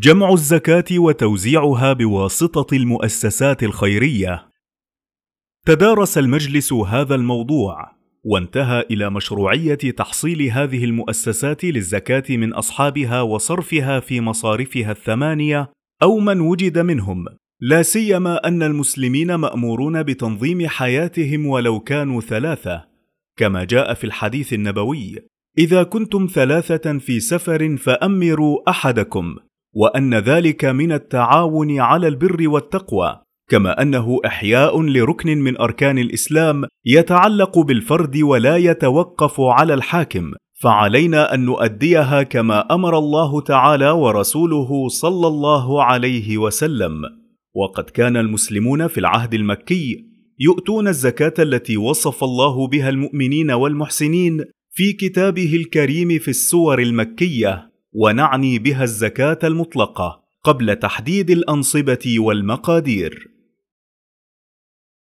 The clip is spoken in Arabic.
جمع الزكاة وتوزيعها بواسطة المؤسسات الخيرية. تدارس المجلس هذا الموضوع وانتهى إلى مشروعية تحصيل هذه المؤسسات للزكاة من أصحابها وصرفها في مصارفها الثمانية أو من وجد منهم. لا سيما أن المسلمين مأمورون بتنظيم حياتهم ولو كانوا ثلاثة كما جاء في الحديث النبوي إذا كنتم ثلاثة في سفر فأمروا أحدكم وأن ذلك من التعاون على البر والتقوى كما أنه إحياء لركن من أركان الإسلام يتعلق بالفرد ولا يتوقف على الحاكم فعلينا أن نؤديها كما أمر الله تعالى ورسوله صلى الله عليه وسلم. وقد كان المسلمون في العهد المكي يؤتون الزكاة التي وصف الله بها المؤمنين والمحسنين في كتابه الكريم في السور المكية. ونعني بها الزكاة المطلقة قبل تحديد الأنصبة والمقادير.